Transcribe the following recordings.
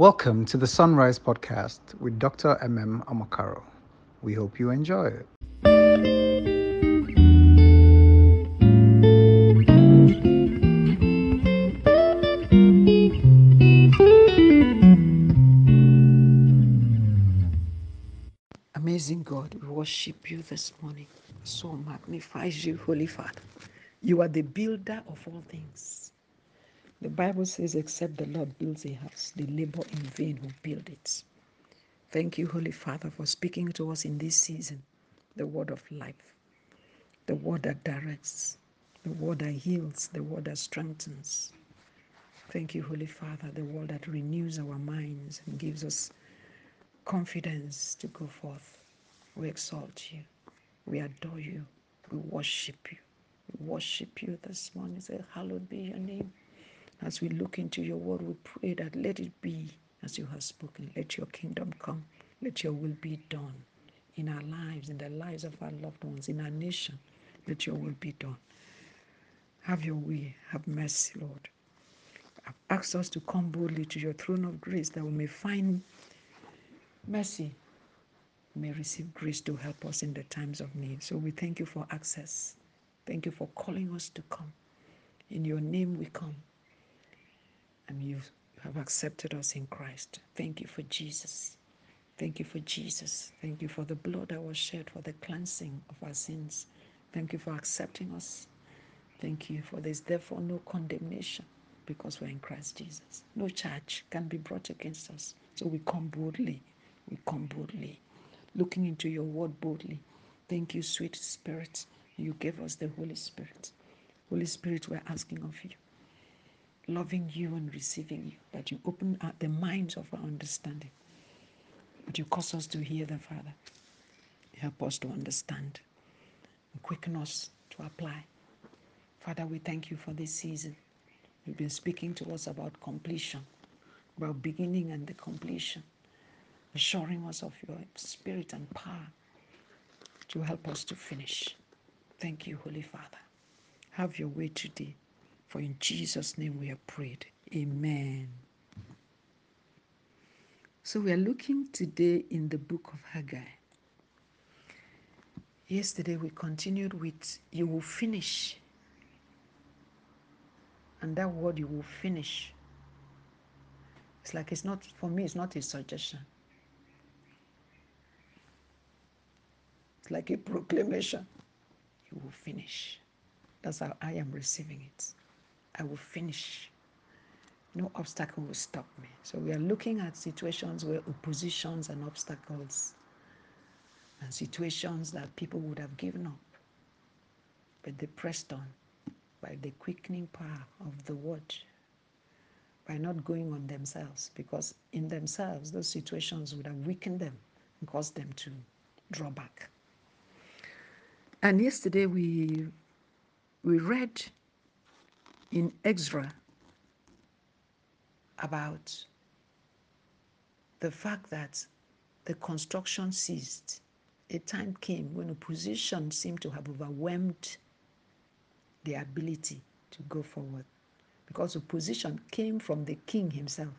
Welcome to the Sunrise Podcast with Dr. MM Amakaro. We hope you enjoy it. Amazing God, we worship you this morning. So magnifies you, Holy Father. You are the builder of all things. The Bible says, except the Lord builds a house, the labor in vain who build it. Thank you, Holy Father, for speaking to us in this season the word of life, the word that directs, the word that heals, the word that strengthens. Thank you, Holy Father, the word that renews our minds and gives us confidence to go forth. We exalt you. We adore you. We worship you. We worship you this morning. Say, Hallowed be your name. As we look into your word, we pray that let it be as you have spoken. Let your kingdom come. Let your will be done in our lives, in the lives of our loved ones, in our nation. Let your will be done. Have your way. Have mercy, Lord. I've us to come boldly to your throne of grace that we may find mercy, we may receive grace to help us in the times of need. So we thank you for access. Thank you for calling us to come. In your name we come. And you have accepted us in Christ. Thank you for Jesus. Thank you for Jesus. Thank you for the blood that was shed for the cleansing of our sins. Thank you for accepting us. Thank you for there's therefore no condemnation because we're in Christ Jesus. No charge can be brought against us. So we come boldly. We come boldly, looking into your word boldly. Thank you, sweet Spirit. You gave us the Holy Spirit. Holy Spirit, we're asking of you, loving you and receiving you, that you open up the minds of our understanding, that you cause us to hear the Father. Help us to understand and quicken us to apply. Father, we thank you for this season. You've been speaking to us about completion, about beginning and the completion, assuring us of your spirit and power to help us to finish. Thank you, Holy Father. Have your way today, for in Jesus' name we have prayed. Amen. So we are looking today in the book of Haggai. Yesterday we continued with you will finish. And that word you will finish. It's like it's not, for me, it's not a suggestion. It's like a proclamation. You will finish. That's how I am receiving it. I will finish. No obstacle will stop me. So we are looking at situations where oppositions and obstacles and situations that people would have given up, but they pressed on by the quickening power of the word, by not going on themselves, because in themselves, those situations would have weakened them and caused them to draw back. And yesterday we we read in Ezra about the fact that the construction ceased. A time came when opposition seemed to have overwhelmed the ability to go forward because opposition came from the king himself.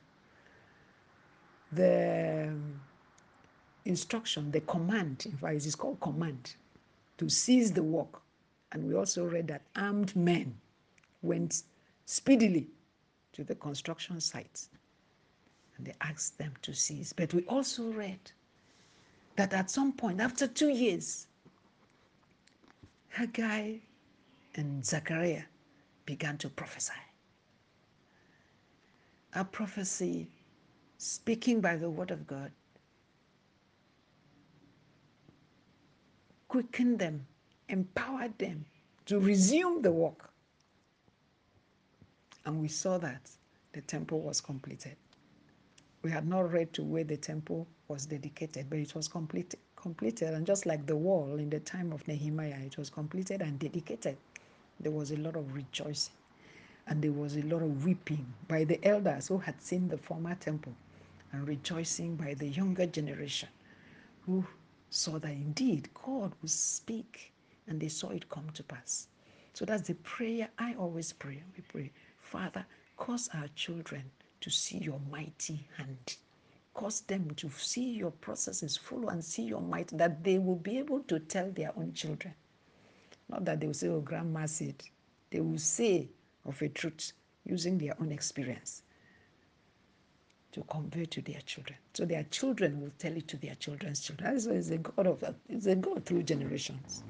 The um, instruction, the command, in fact, it is called command, to seize the work. And we also read that armed men went speedily to the construction site and they asked them to cease. But we also read that at some point, after two years, Haggai and Zechariah began to prophesy. A prophecy speaking by the word of God quickened them, empowered them to resume the work. And we saw that the temple was completed. We had not read to where the temple was dedicated, but it was completed. Completed, and just like the wall in the time of Nehemiah, it was completed and dedicated. There was a lot of rejoicing, and there was a lot of weeping by the elders who had seen the former temple, and rejoicing by the younger generation who saw that indeed God would speak, and they saw it come to pass. So that's the prayer I always pray. We pray, Father, cause our children to see your mighty hand. Cause them to see your processes, follow and see your might, that they will be able to tell their own children. Not that they will say, Oh, grandma said. They will say of a truth using their own experience to convey to their children. So their children will tell it to their children's children. That's why it's a God of it's a God through generations.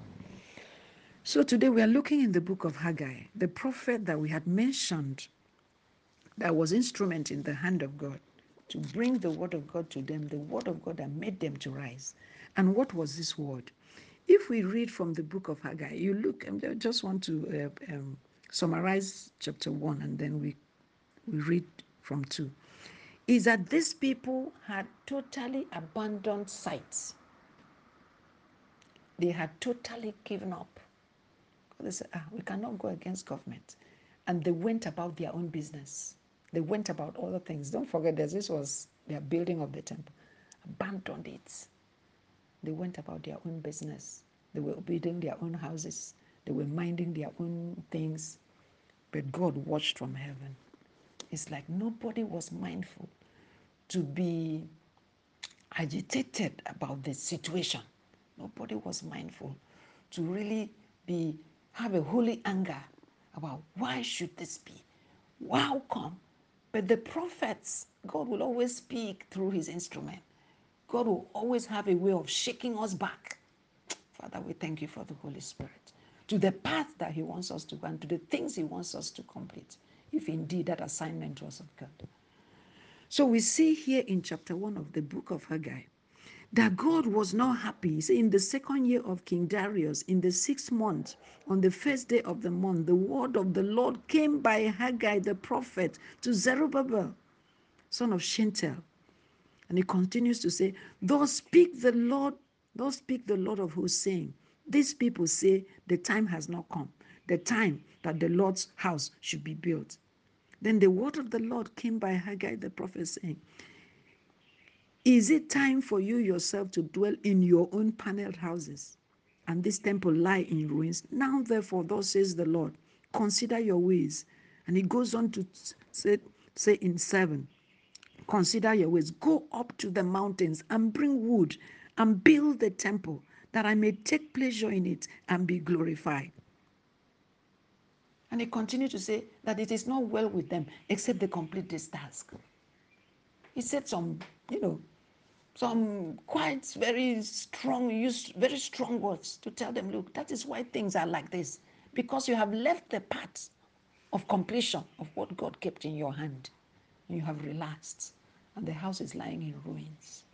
So today we are looking in the book of Haggai, the prophet that we had mentioned that was instrument in the hand of God to bring the word of God to them, the word of God that made them to rise. And what was this word? If we read from the book of Haggai, you look, I just want to uh, um, summarize chapter 1 and then we, we read from 2. Is that these people had totally abandoned sites. They had totally given up. They said, ah, we cannot go against government. And they went about their own business. They went about other things. Don't forget that this was their building of the temple. Abandoned it. They went about their own business. They were building their own houses. They were minding their own things. But God watched from heaven. It's like nobody was mindful to be agitated about the situation. Nobody was mindful to really be have a holy anger about why should this be? How come? But the prophets, God will always speak through his instrument. God will always have a way of shaking us back. Father, we thank you for the Holy Spirit, to the path that he wants us to go and to the things he wants us to complete, if indeed that assignment was of God. So we see here in chapter 1 of the book of Haggai that God was not happy. in the second year of King Darius, in the sixth month, on the first day of the month, the word of the Lord came by Haggai the prophet to Zerubbabel, son of Shealtiel. And he continues to say, Thus speak the Lord, thus speak the Lord of hosts, saying, These people say the time has not come, the time that the Lord's house should be built. Then the word of the Lord came by Haggai the prophet, saying, is it time for you yourself to dwell in your own paneled houses? And this temple lie in ruins. Now, therefore, thus says the Lord, consider your ways. And he goes on to say, say in seven, consider your ways. Go up to the mountains and bring wood and build the temple that I may take pleasure in it and be glorified. And he continued to say that it is not well with them except they complete this task. He said some, you know, some quite very strong, use very strong words to tell them, look, that is why things are like this. Because you have left the path of completion of what God kept in your hand. You have relaxed. And the house is lying in ruins.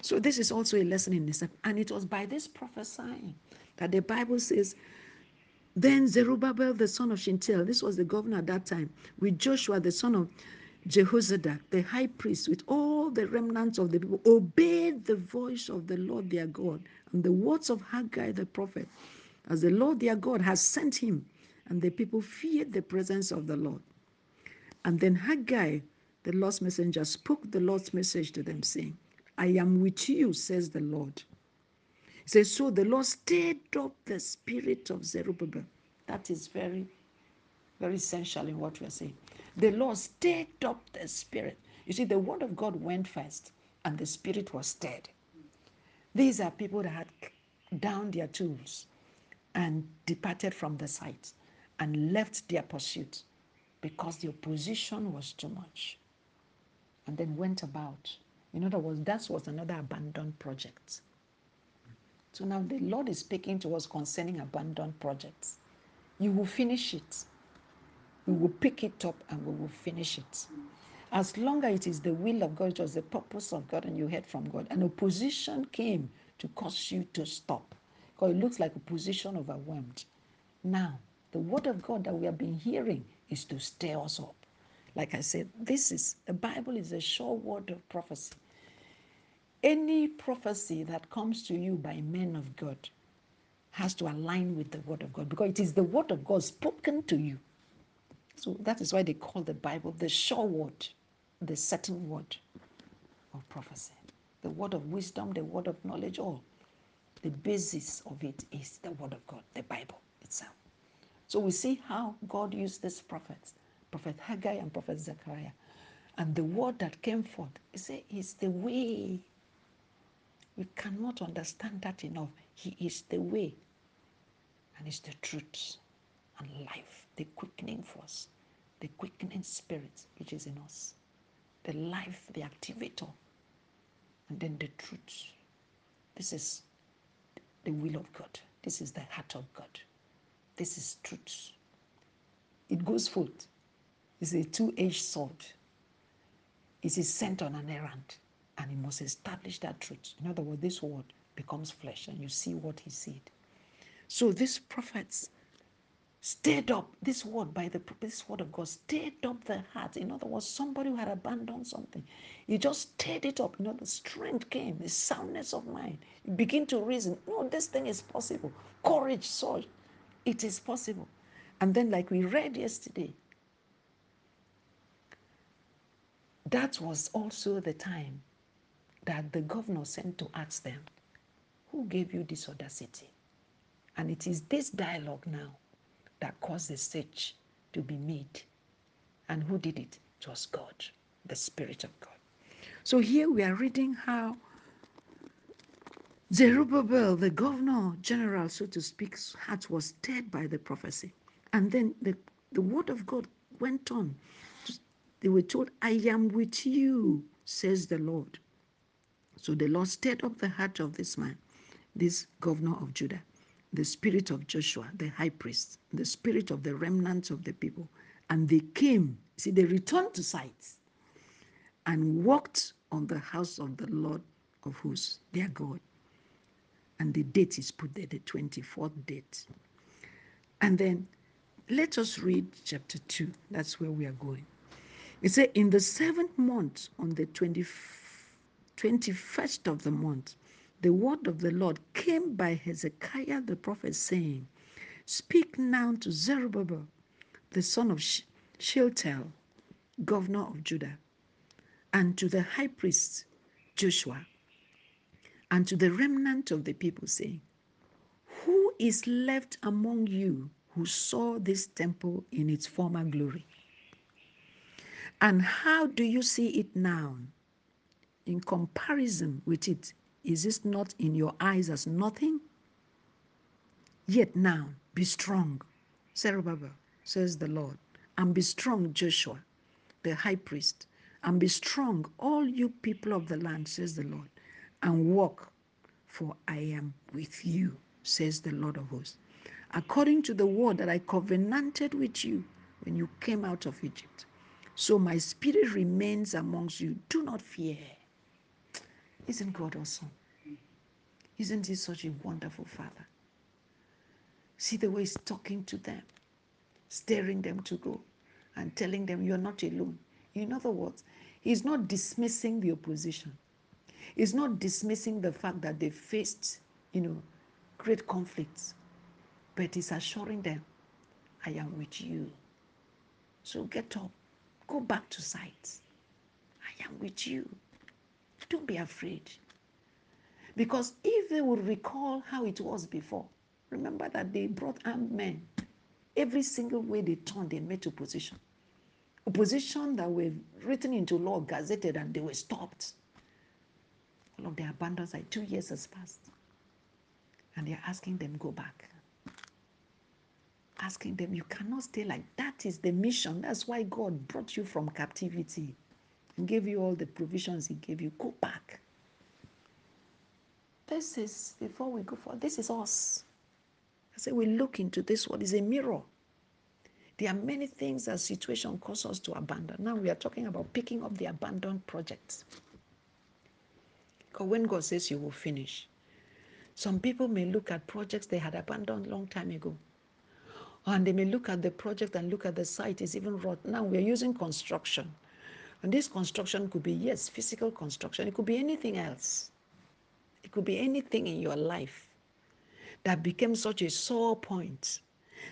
So this is also a lesson in this. And it was by this prophesying that the Bible says, then Zerubbabel, the son of Shealtiel, this was the governor at that time, with Joshua, the son of Jehozadak, the high priest, with all the remnants of the people, obeyed the voice of the Lord their God and the words of Haggai the prophet, as the Lord their God has sent him. And the people feared the presence of the Lord. And then Haggai, the Lord's messenger, spoke the Lord's message to them, saying, I am with you, says the Lord. He says, So the Lord stirred up the spirit of Zerubbabel. That is very, very essential in what we're saying the Lord stirred up the spirit. You see, the word of God went first, and the spirit was stirred. These are people that had down their tools and departed from the site and left their pursuit because the opposition was too much and then went about. In other words, that was another abandoned project. So now the Lord is speaking to us concerning abandoned projects. You will finish it we will pick it up and we will finish it. As long as it is the will of God, it was the purpose of God, and you heard from God, and opposition came to cause you to stop. Because it looks like opposition overwhelmed. Now, the word of God that we have been hearing is to stir us up. Like I said, this is the Bible is a sure word of prophecy. Any prophecy that comes to you by men of God has to align with the word of God because it is the word of God spoken to you so that is why they call the Bible the sure word, the certain word of prophecy, the word of wisdom, the word of knowledge, all. The basis of it is the word of God, the Bible itself. So we see how God used these prophets Prophet Haggai and Prophet Zechariah. And the word that came forth, he said, is the way. We cannot understand that enough. He is the way and is the truth and life, the quickening force, the quickening spirit which is in us, the life, the activator, and then the truth. This is the will of God. This is the heart of God. This is truth. It goes forth. It's a two edged sword. It is sent on an errand and it must establish that truth. In other words, this word becomes flesh and you see what he said. So these prophets stirred up this word by the this word of God stirred up the heart. In other words, somebody who had abandoned something, he just stirred it up. You know, the strength came, the soundness of mind. You begin to reason, no, this thing is possible. Courage, soul, it is possible. And then, like we read yesterday, that was also the time that the governor sent to ask them, Who gave you this audacity? And it is this dialogue now that caused the search to be made. And who did it? It was God, the Spirit of God. So here we are reading how Zerubbabel, the governor general, so to speak, heart was stirred by the prophecy. And then the, the word of God went on. They were told, I am with you, says the Lord. So the Lord stirred up the heart of this man, this governor of Judah, the spirit of Joshua, the high priest, the spirit of the remnants of the people. And they came, see, they returned to site and walked on the house of the Lord of hosts, their God. And the date is put there, the 24th date. And then let us read chapter 2. That's where we are going. It says, In the seventh month, on the 20, 21st of the month, the word of the Lord came by Hezekiah the prophet, saying, Speak now to Zerubbabel, the son of Shealtiel, governor of Judah, and to the high priest Joshua, and to the remnant of the people, saying, Who is left among you who saw this temple in its former glory? And how do you see it now? In comparison with it, is this not in your eyes as nothing? Yet now, be strong, Zerubbabel, says the Lord, and be strong, Joshua, the high priest, and be strong, all you people of the land, says the Lord, and walk, for I am with you, says the Lord of hosts, according to the word that I covenanted with you when you came out of Egypt. So my spirit remains amongst you. Do not fear. Isn't God awesome? Isn't He such a wonderful Father? See the way He's talking to them, stirring them to go, and telling them, You're not alone. In other words, He's not dismissing the opposition. He's not dismissing the fact that they faced, you know, great conflicts, but He's assuring them, I am with you. So get up, go back to site. I am with you. Don't be afraid. Because if they would recall how it was before, remember that they brought armed men. Every single way they turned, they met opposition. Opposition that were written into law, gazetted, and they were stopped. All of their abandons, like two years has passed. And they're asking them, go back. Asking them, you cannot stay like that is the mission. That's why God brought you from captivity gave you all the provisions He gave you. Go back. This is, before we go for this is us. I say we look into this What is a mirror. There are many things that situation cause us to abandon. Now we are talking about picking up the abandoned projects. Because when God says you will finish, some people may look at projects they had abandoned long time ago. And they may look at the project and look at the site is even rot. Now we are using construction. And this construction could be, yes, physical construction. It could be anything else. It could be anything in your life that became such a sore point.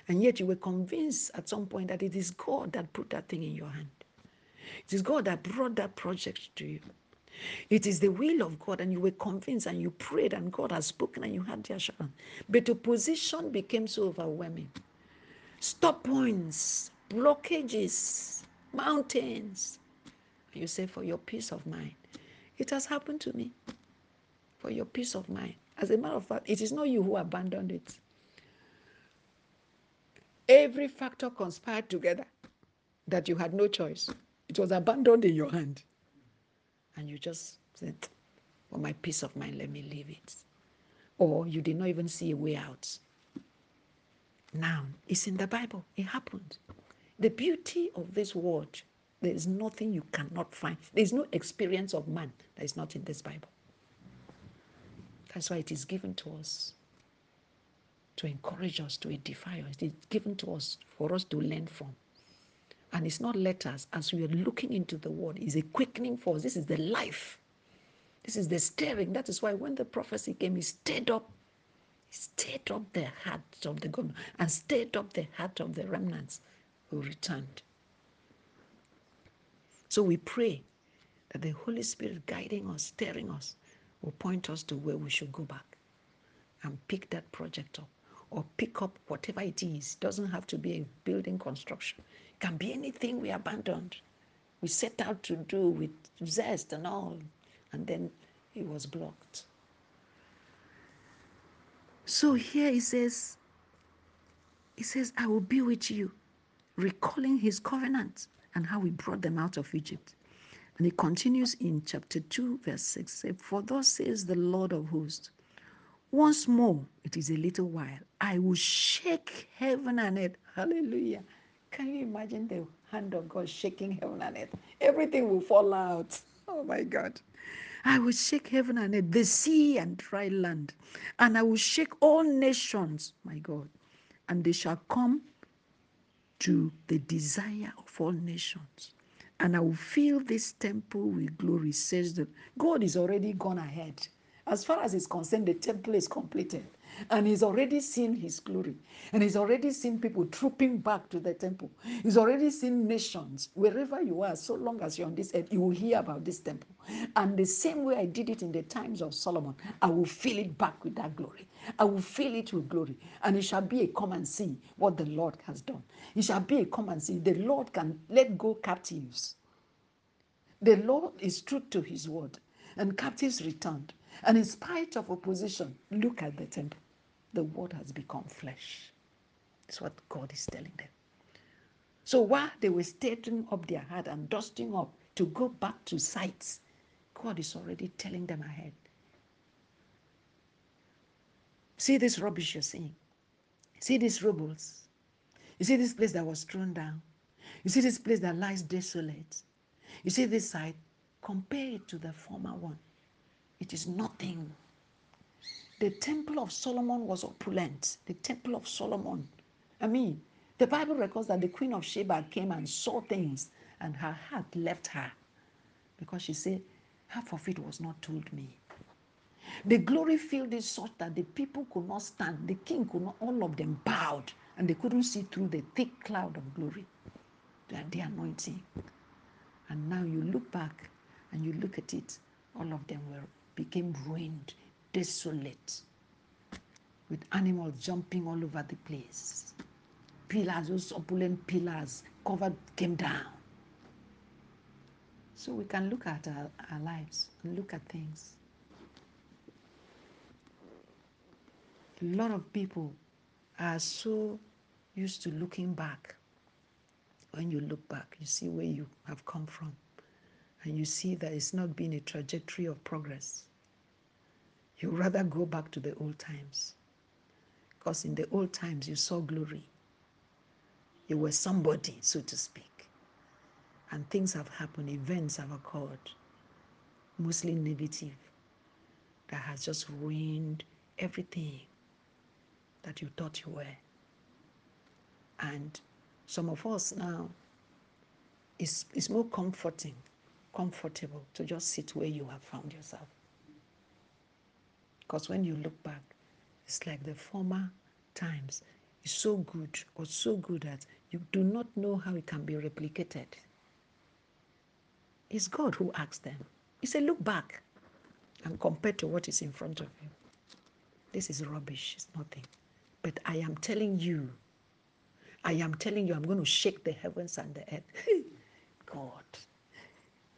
And yet you were convinced at some point that it is God that put that thing in your hand. It is God that brought that project to you. It is the will of God, and you were convinced and you prayed, and God has spoken, and you had the assurance. But the position became so overwhelming. Stop points blockages, mountains. You say, for your peace of mind. It has happened to me. For your peace of mind. As a matter of fact, it is not you who abandoned it. Every factor conspired together that you had no choice. It was abandoned in your hand. And you just said, For my peace of mind, let me leave it. Or you did not even see a way out. Now, it's in the Bible. It happened. The beauty of this word, there is nothing you cannot find. There is no experience of man that is not in this Bible. That's why it is given to us to encourage us, to edify us. It's given to us for us to learn from. And it's not letters as we are looking into the word, it's a quickening for us. This is the life. This is the stirring. That is why when the prophecy came, he stirred up, he stirred up the heart of the governor and stirred up the heart of the remnants who returned. So we pray that the Holy Spirit guiding us, stirring us, will point us to where we should go back and pick that project up or pick up whatever it is. It doesn't have to be a building construction. It can be anything we abandoned. We set out to do with zest and all, and then it was blocked. So here he says, he says, I will be with you, recalling his covenant and how he brought them out of Egypt. And he continues in chapter 2, verse 6 say, For thus says the Lord of hosts, once more, it is a little while, I will shake heaven and earth. Hallelujah. Can you imagine the hand of God shaking heaven and earth? Everything will fall out. Oh my God. I will shake heaven and earth, the sea and dry land, and I will shake all nations, my God, and they shall come to the desire of all nations. And I will fill this temple with glory, says that God is already gone ahead. As far as he's concerned, the temple is completed. And he's already seen his glory. And he's already seen people trooping back to the temple. He's already seen nations. Wherever you are, so long as you're on this earth, you will hear about this temple. And the same way I did it in the times of Solomon, I will fill it back with that glory. I will fill it with glory. And it shall be a come and see what the Lord has done. It shall be a come and see. The Lord can let go captives. The Lord is true to his word, and captives returned. And in spite of opposition, look at the temple. The word has become flesh. That's what God is telling them. So while they were straightening up their heart and dusting up to go back to sites, God is already telling them ahead. See this rubbish you're seeing. See these rubbles. You see this place that was thrown down. You see this place that lies desolate. You see this site. Compare it to the former one. It is nothing. The temple of Solomon was opulent. The temple of Solomon. I mean, the Bible records that the queen of Sheba came and saw things and her heart left her because she said, half of it was not told me. The glory filled it such that the people could not stand. The king could not, all of them bowed and they couldn't see through the thick cloud of glory. That the anointing. And now you look back and you look at it, all of them were became ruined, desolate, with animals jumping all over the place. Pillars, those opulent pillars covered, came down. So we can look at our, our lives and look at things. A lot of people are so used to looking back. When you look back, you see where you have come from, and you see that it's not been a trajectory of progress. You rather go back to the old times. Because in the old times, you saw glory. You were somebody, so to speak. And things have happened, events have occurred, mostly negative, that has just ruined everything that you thought you were. And some of us now, it's, it's more comforting, comfortable to just sit where you have found yourself. Because when you look back, it's like the former times is so good or so good that you do not know how it can be replicated. It's God who asks them. He said, Look back and compare to what is in front of you. This is rubbish, it's nothing. But I am telling you, I am telling you, I'm going to shake the heavens and the earth. God,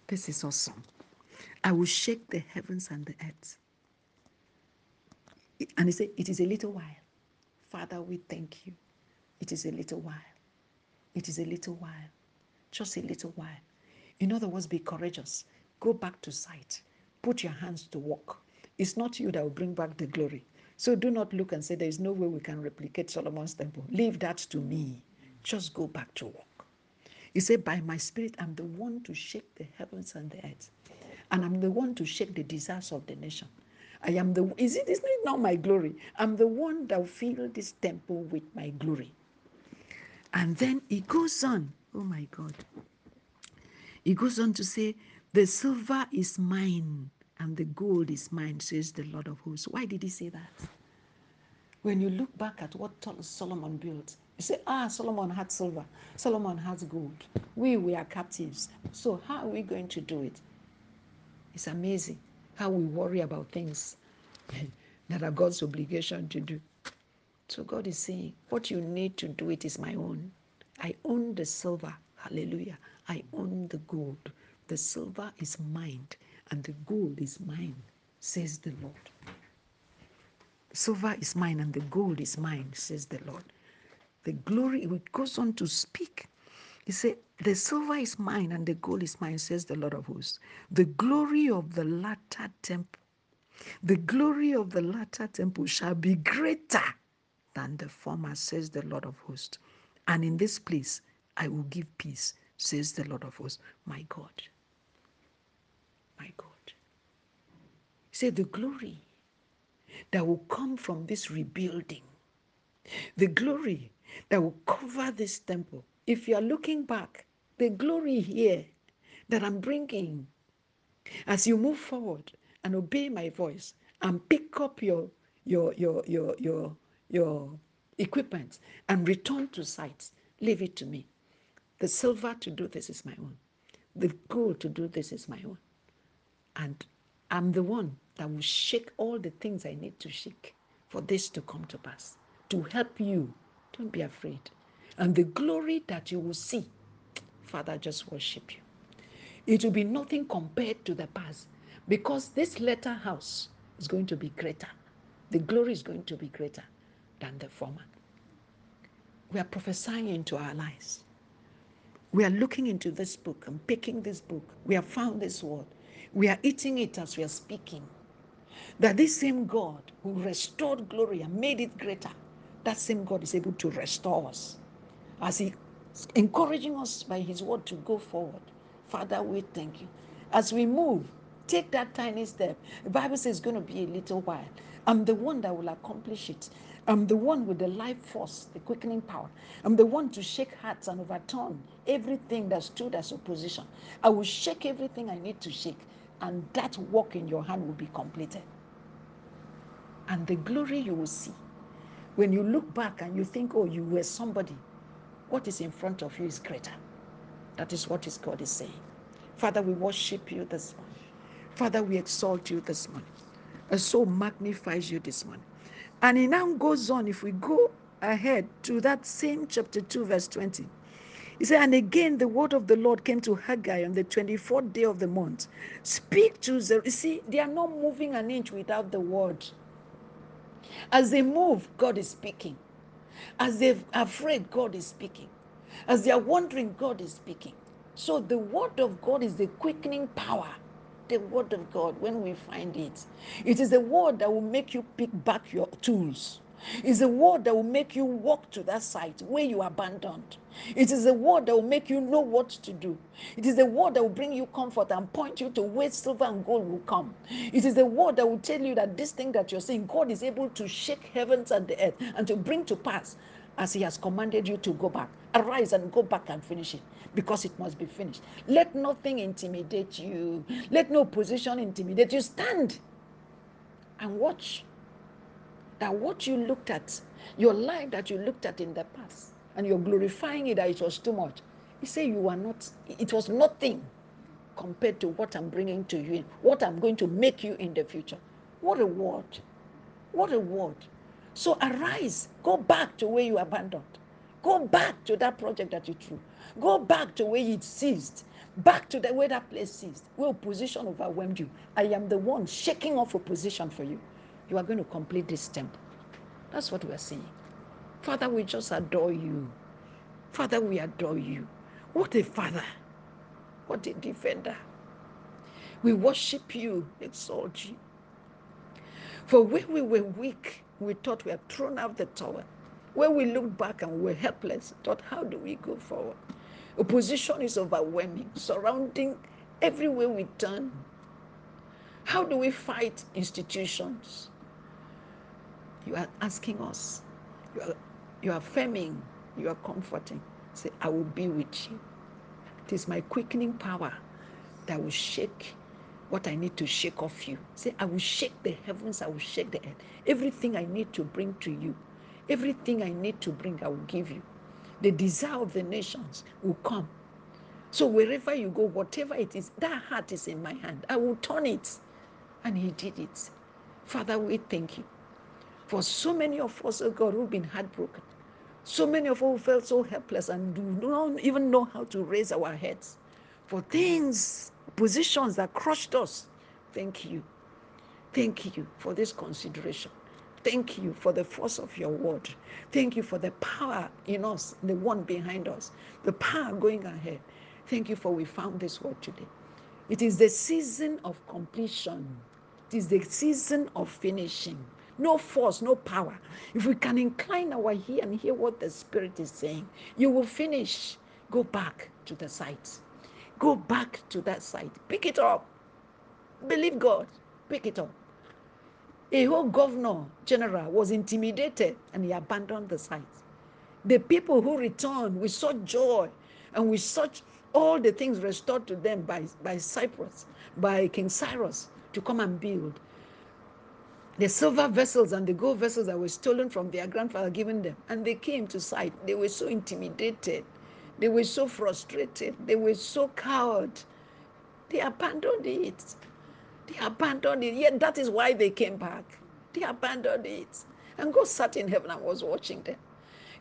this is awesome. I will shake the heavens and the earth. And he said, It is a little while. Father, we thank you. It is a little while. It is a little while. Just a little while. In other words, be courageous. Go back to site. Put your hands to work. It's not you that will bring back the glory. So do not look and say, There is no way we can replicate Solomon's temple. Leave that to me. Just go back to work. He said, By my spirit, I'm the one to shake the heavens and the earth. And I'm the one to shake the desires of the nation. I am the is it isn't it not my glory? I'm the one that will fill this temple with my glory. And then he goes on. Oh my God. He goes on to say, The silver is mine and the gold is mine, says the Lord of hosts. Why did he say that? When you look back at what Solomon built, you say, ah, Solomon had silver, Solomon has gold. We, we are captives. So how are we going to do it? It's amazing how we worry about things that are God's obligation to do. So God is saying, what you need to do it is my own. I own the silver. Hallelujah. I own the gold. The silver is mine and the gold is mine, says the Lord. Silver is mine and the gold is mine, says the Lord. The glory, it goes on to speak. He said, The silver is mine and the gold is mine, says the Lord of hosts. The glory of the latter temple, the glory of the latter temple shall be greater than the former, says the Lord of hosts. And in this place I will give peace, says the Lord of hosts. My God. My God. He said, The glory that will come from this rebuilding, the glory that will cover this temple. If you are looking back, the glory here that I'm bringing as you move forward and obey my voice and pick up your your your your your your equipment and return to sites leave it to me the silver to do this is my own the gold to do this is my own and i'm the one that will shake all the things I need to shake for this to come to pass, to help you. Don't be afraid. And the glory that you will see, Father, just worship you. It will be nothing compared to the past because this latter house is going to be greater. The glory is going to be greater than the former. We are prophesying into our lives. We are looking into this book and picking this book. We have found this word. We are eating it as we are speaking. That this same God who restored glory and made it greater, that same God is able to restore us. As He encouraging us by His word to go forward. Father, we thank you. As we move, take that tiny step. The Bible says it's going to be a little while. I'm the one that will accomplish it. I'm the one with the life force, the quickening power. I'm the one to shake hearts and overturn everything that stood as opposition. I will shake everything I need to shake, and that work in your hand will be completed and the glory you will see. When you look back and you think, oh, you were somebody, what is in front of you is greater. That is what God is saying. Father, we worship you this morning. Father, we exalt you this morning. And so magnifies you this morning. And it now goes on, if we go ahead to that same chapter 2, verse 20. He said, And again the word of the Lord came to Haggai on the 24th day of the month. Speak to the. You see, they are not moving an inch without the word. As they move, God is speaking. As they're afraid, God is speaking. As they are wondering, God is speaking. So the word of God is the quickening power. The word of God, when we find it, it is the word that will make you pick back your tools. It's a word that will make you walk to that site where you abandoned. It is a word that will make you know what to do. It is a word that will bring you comfort and point you to where silver and gold will come. It is a word that will tell you that this thing that you're saying, God is able to shake heavens and the earth and to bring to pass as He has commanded you to go back. Arise and go back and finish it because it must be finished. Let nothing intimidate you, let no position intimidate you. Stand and watch that what you looked at, your life that you looked at in the past, and you're glorifying it that it was too much. He said you are not, it was nothing compared to what I'm bringing to you, what I'm going to make you in the future. What a word. What a word. So arise, go back to where you abandoned. Go back to that project that you threw. Go back to where it ceased. Back to the way that place ceased. Where opposition overwhelmed you. I am the one shaking off opposition for you. You are going to complete this temple. That's what we're saying. Father, we just adore you. Father, we adore you. What a father. What a defender. We worship you, exalt you. For when we were weak, we thought we had thrown out the tower. When we looked back and we were helpless, thought, how do we go forward? Opposition is overwhelming, surrounding everywhere we turn. How do we fight institutions? You are asking us, you are, you are affirming, you are comforting. Say, I will be with you. It is my quickening power that will shake what I need to shake off you. Say, I will shake the heavens, I will shake the earth. Everything I need to bring to you, everything I need to bring, I will give you. The desire of the nations will come. So wherever you go, whatever it is, that heart is in my hand. I will turn it. And he did it. Father, we thank you. For so many of us, oh God, who've been heartbroken. So many of us who felt so helpless and do not even know how to raise our heads. For things positions that crushed us. Thank you. Thank you for this consideration. Thank you for the force of your word. Thank you for the power in us, the one behind us, the power going ahead. Thank you for we found this word today. It is the season of completion. It is the season of finishing. No force, no power. If we can incline our ear and hear what the Spirit is saying, you will finish. Go back to the site. Go back to that site. Pick it up. Believe God. Pick it up. A whole governor general was intimidated and he abandoned the site. The people who returned with such joy and with such all the things restored to them by, by Cyprus, by King Cyrus to come and build. The silver vessels and the gold vessels that were stolen from their grandfather given them, and they came to site. They were so intimidated they were so frustrated. They were so cowed. They abandoned it. They abandoned it. Yet that is why they came back. They abandoned it. And God sat in heaven and was watching them.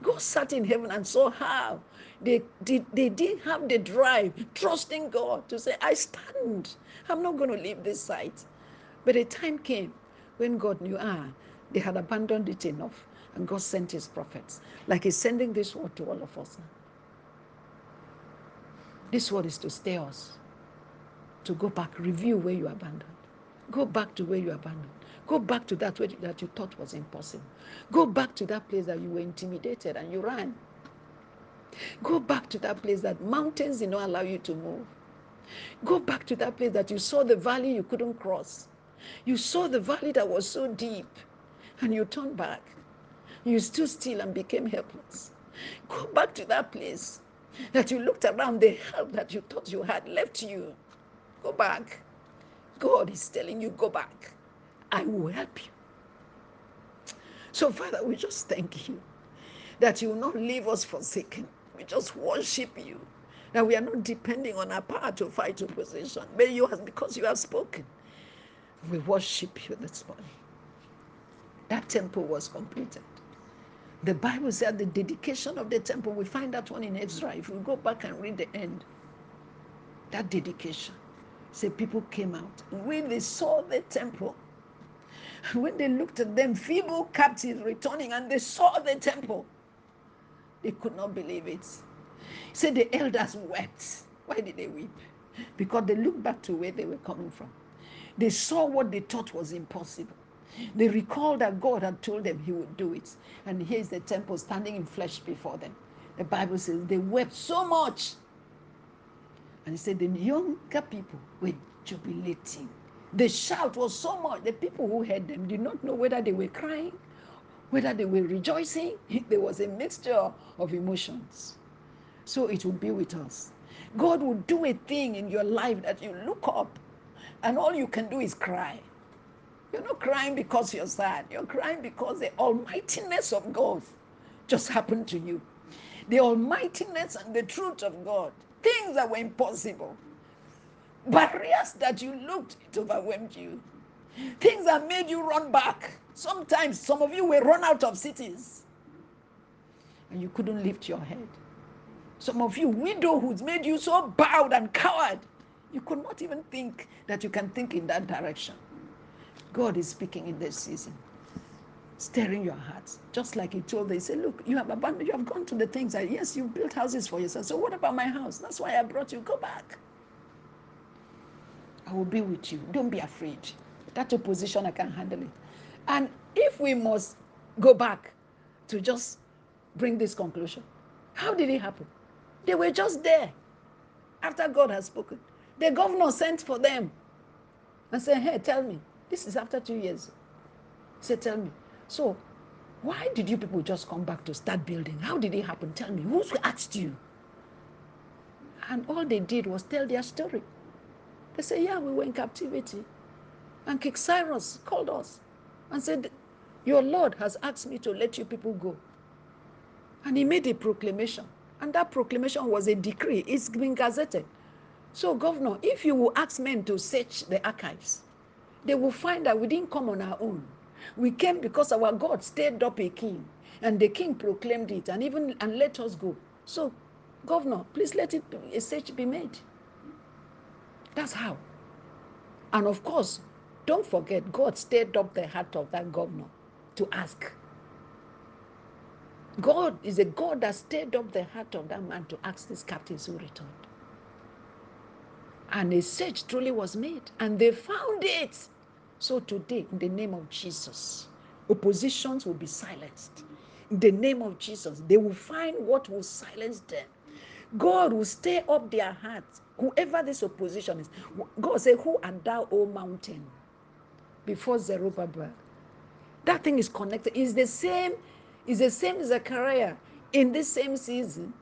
God sat in heaven and saw how they, did, they didn't have the drive, trusting God to say, I stand. I'm not going to leave this site. But a time came when God knew, ah, they had abandoned it enough. And God sent his prophets, like he's sending this word to all of us. This word is to stay us, to go back, review where you abandoned. Go back to where you abandoned. Go back to that way that you thought was impossible. Go back to that place that you were intimidated and you ran. Go back to that place that mountains did not allow you to move. Go back to that place that you saw the valley you couldn't cross. You saw the valley that was so deep and you turned back. You stood still and became helpless. Go back to that place that you looked around, the help that you thought you had left you. Go back. God is telling you, go back. I will help you. So, Father, we just thank you that you will not leave us forsaken. We just worship you. That we are not depending on our power to fight opposition, but you have because you have spoken. We worship you this morning. That temple was completed. The Bible said the dedication of the temple, we find that one in Ezra. If we go back and read the end, that dedication. Say people came out. When they saw the temple, when they looked at them, feeble captives returning, and they saw the temple, they could not believe it. Say the elders wept. Why did they weep? Because they looked back to where they were coming from. They saw what they thought was impossible. They recalled that God had told them he would do it. And here's the temple standing in flesh before them. The Bible says they wept so much. And he said the younger people were jubilating. The shout was so much. The people who heard them did not know whether they were crying, whether they were rejoicing. There was a mixture of emotions. So it will be with us. God will do a thing in your life that you look up and all you can do is cry. You're not crying because you're sad. You're crying because the almightiness of God just happened to you. The almightiness and the truth of God. Things that were impossible. Barriers that you looked, it overwhelmed you. Things that made you run back. Sometimes some of you will run out of cities. and you couldn't lift your head. Some of you, widowhoods made you so bowed and coward. You could not even think that you can think in that direction. God is speaking in this season, stirring your hearts. Just like He told them, He said, Look, you have abandoned, you have gone to the things that, yes, you've built houses for yourself. So what about my house? That's why I brought you. Go back. I will be with you. Don't be afraid. That opposition, I can handle it. And if we must go back to just bring this conclusion, how did it happen? They were just there after God has spoken. The governor sent for them and said, Hey, tell me, this is after two years. He said, Tell me. So, why did you people just come back to start building? How did it happen? Tell me. Who asked you? And all they did was tell their story. They said, Yeah, we were in captivity. And King Cyrus called us and said, Your Lord has asked me to let you people go. And he made a proclamation. And that proclamation was a decree. It's been gazetted. So, Governor, if you will ask men to search the archives, they will find that we didn't come on our own. We came because our God stirred up a king, and the king proclaimed it and even and let us go. So, Governor, please let it a search be made. That's how. And of course, don't forget, God stirred up the heart of that governor to ask. God is a God that stirred up the heart of that man to ask these captives who returned. And a search truly was made, and they found it. So today, in the name of Jesus, oppositions will be silenced. In the name of Jesus, they will find what will silence them. God will stir up their hearts. Whoever this opposition is, God said, Who art thou, O mountain? Before Zerubbabel. That thing is connected. It's the same, it's the same Zechariah in this same season.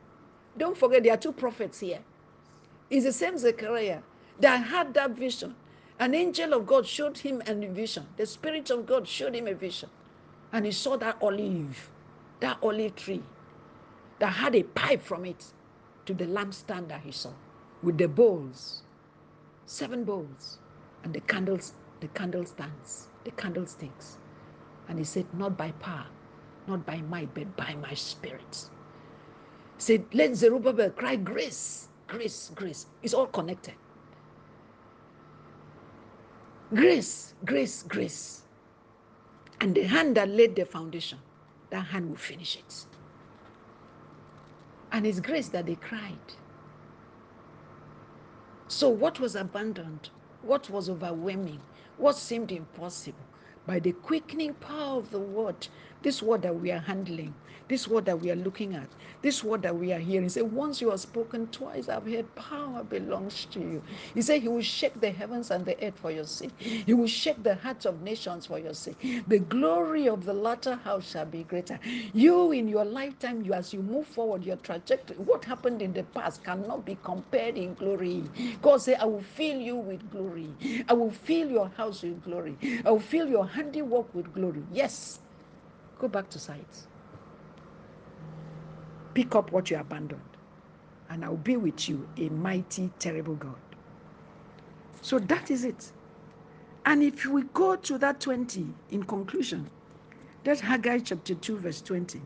Don't forget, there are two prophets here. It's the same Zechariah that had that vision. An angel of God showed him a vision. The Spirit of God showed him a vision. And he saw that olive, that olive tree that had a pipe from it to the lampstand that he saw with the bowls, seven bowls, and the candles, the candle stands, the candlesticks. And he said, Not by power, not by might, but by my spirit. He said, Let Zerubbabel cry grace, grace, grace. It's all connected. Grace, grace, grace. And the hand that laid the foundation, that hand will finish it. And it's grace that they cried. So, what was abandoned? What was overwhelming? What seemed impossible? By the quickening power of the word, this word that we are handling, this word that we are looking at, this word that we are hearing. Say, once you have spoken, twice I've heard, power belongs to you. He said, He will shake the heavens and the earth for your sake. He will shake the hearts of nations for your sake. The glory of the latter house shall be greater. You, in your lifetime, you as you move forward, your trajectory, what happened in the past cannot be compared in glory. God said, I will fill you with glory. I will fill your house with glory. I will fill your handiwork with glory. Yes. Go back to site pick up what you abandoned, and I'll be with you, a mighty, terrible God. So that is it. And if we go to that 20 in conclusion, that's Haggai chapter 2, verse 20.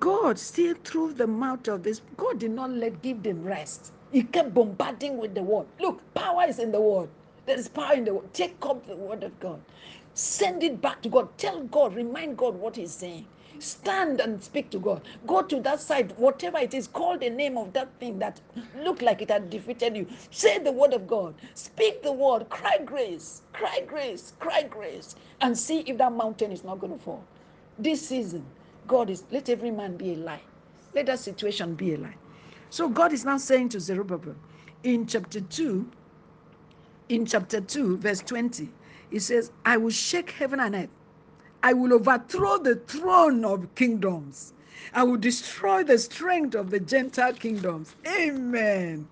God still through the mouth of this, God did not let give them rest. He kept bombarding with the word. Look, power is in the word. There is power in the word. Take up the word of God. Send it back to God. Tell God, remind God what He's saying. Stand and speak to God. Go to that side, whatever it is, call the name of that thing that looked like it had defeated you. Say the word of God. Speak the word. Cry grace. Cry grace. Cry grace. And see if that mountain is not going to fall. This season, God is, let every man be a lie. Let that situation be a lie. So God is now saying to Zerubbabel in chapter 2, in chapter 2, verse 20, he says, I will shake heaven and earth I will overthrow the throne of kingdoms. I will destroy the strength of the Gentile kingdoms. Amen.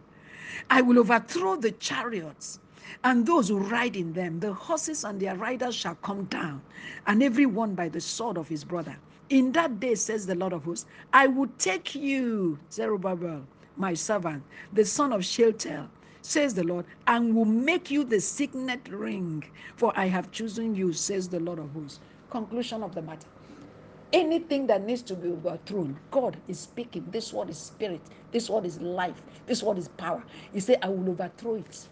I will overthrow the chariots and those who ride in them. The horses and their riders shall come down, and every one by the sword of his brother. In that day, says the Lord of hosts, I will take you, Zerubbabel, my servant, the son of Shealtiel, says the Lord, and will make you the signet ring, for I have chosen you, says the Lord of hosts conclusion of the matter. anything that needs to be overthrown, God is speaking. This word is spirit. This word is life. This word is power. He said, I will overthrow it.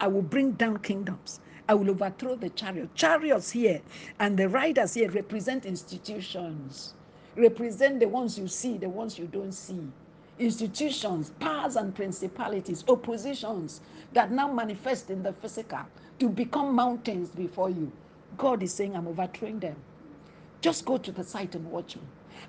I will bring down kingdoms. I will overthrow the chariot. Chariots here and the riders here represent institutions, represent the ones you see, the ones you don't see. Institutions, powers, and principalities, oppositions that now manifest in the physical to become mountains before you. God is saying, I'm overthrowing them. Just go to the site and watch me.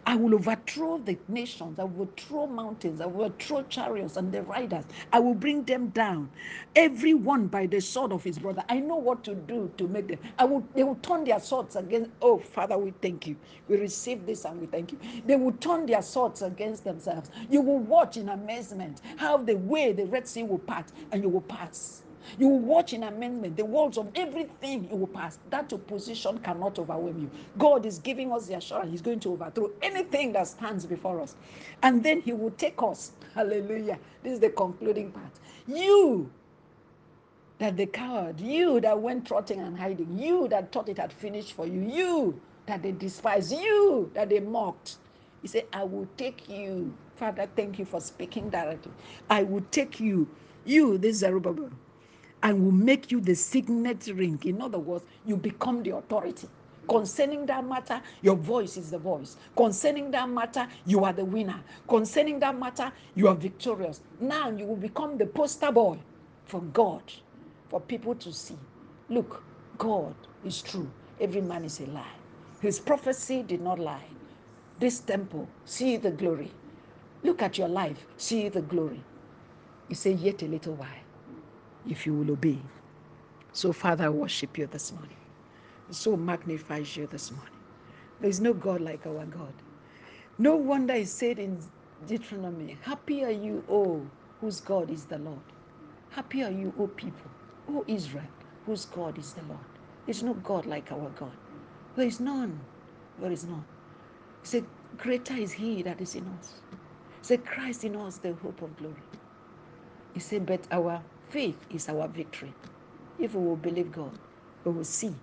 I will overthrow the nations. I will throw mountains. I will throw chariots and the riders. I will bring them down. Every one by the sword of his brother. I know what to do to make them. I will. They will turn their swords against. Oh, Father, we thank you. We receive this and we thank you. They will turn their swords against themselves. You will watch in amazement how the way the Red Sea will part and you will pass. You will watch in amendment the walls of everything you will pass. That opposition cannot overwhelm you. God is giving us the assurance He's going to overthrow anything that stands before us. And then He will take us. Hallelujah. This is the concluding part. You that the coward, you that went trotting and hiding, you that thought it had finished for you, you that they despised, you that they mocked. He said, I will take you. Father, thank you for speaking directly. I will take you, you, this Zerubbabel, and will make you the signet ring. In other words, you become the authority. Concerning that matter, your voice is the voice. Concerning that matter, you are the winner. Concerning that matter, you are victorious. Now you will become the poster boy for God, for people to see. Look, God is true. Every man is a lie. His prophecy did not lie. This temple, see the glory. Look at your life, see the glory. You say, Yet a little while if you will obey. So, Father, I worship you this morning. So magnifies you this morning. There is no God like our God. No wonder he said in Deuteronomy, Happy are you, O whose God is the Lord. Happy are you, O people, O Israel, whose God is the Lord. There's no God like our God. There is none. There is none. He said, Greater is he that is in us. He said, Christ in us, the hope of glory. He said, But our faith is our victory. If we will believe God, we will see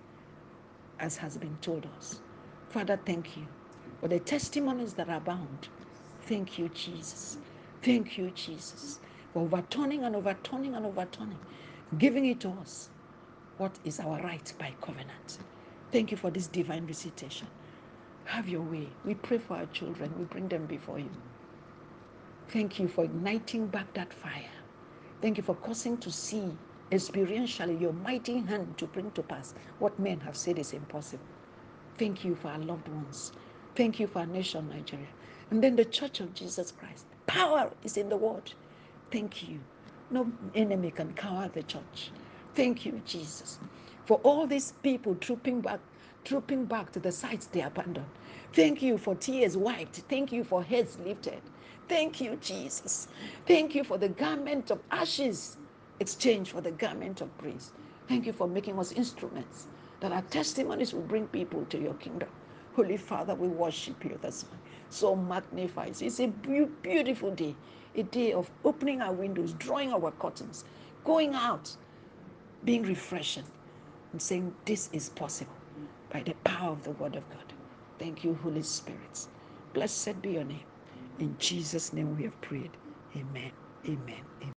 as has been told us. Father, thank you for the testimonies that abound. Thank you, Jesus. Thank you, Jesus, for overturning and overturning and overturning, giving it to us what is our right by covenant. Thank you for this divine visitation. Have your way. We pray for our children. We bring them before you. Thank you for igniting back that fire. Thank you for causing to see experientially your mighty hand to bring to pass what men have said is impossible. Thank you for our loved ones. Thank you for our nation, Nigeria. And then the Church of Jesus Christ. Power is in the word. Thank you. No enemy can cower the church. Thank you, Jesus, for all these people trooping back, trooping back to the sites they abandoned. Thank you for tears wiped. Thank you for heads lifted. Thank you, Jesus. Thank you for the garment of ashes exchanged for the garment of praise. Thank you for making us instruments that our testimonies will bring people to your kingdom. Holy Father, we worship you this morning. So magnifies. It's a beautiful day, a day of opening our windows, drawing our curtains, going out, being refreshing, and saying, This is possible by the power of the Word of God. Thank you, Holy Spirit. Blessed be your name. In Jesus' name we have prayed. Amen. Amen.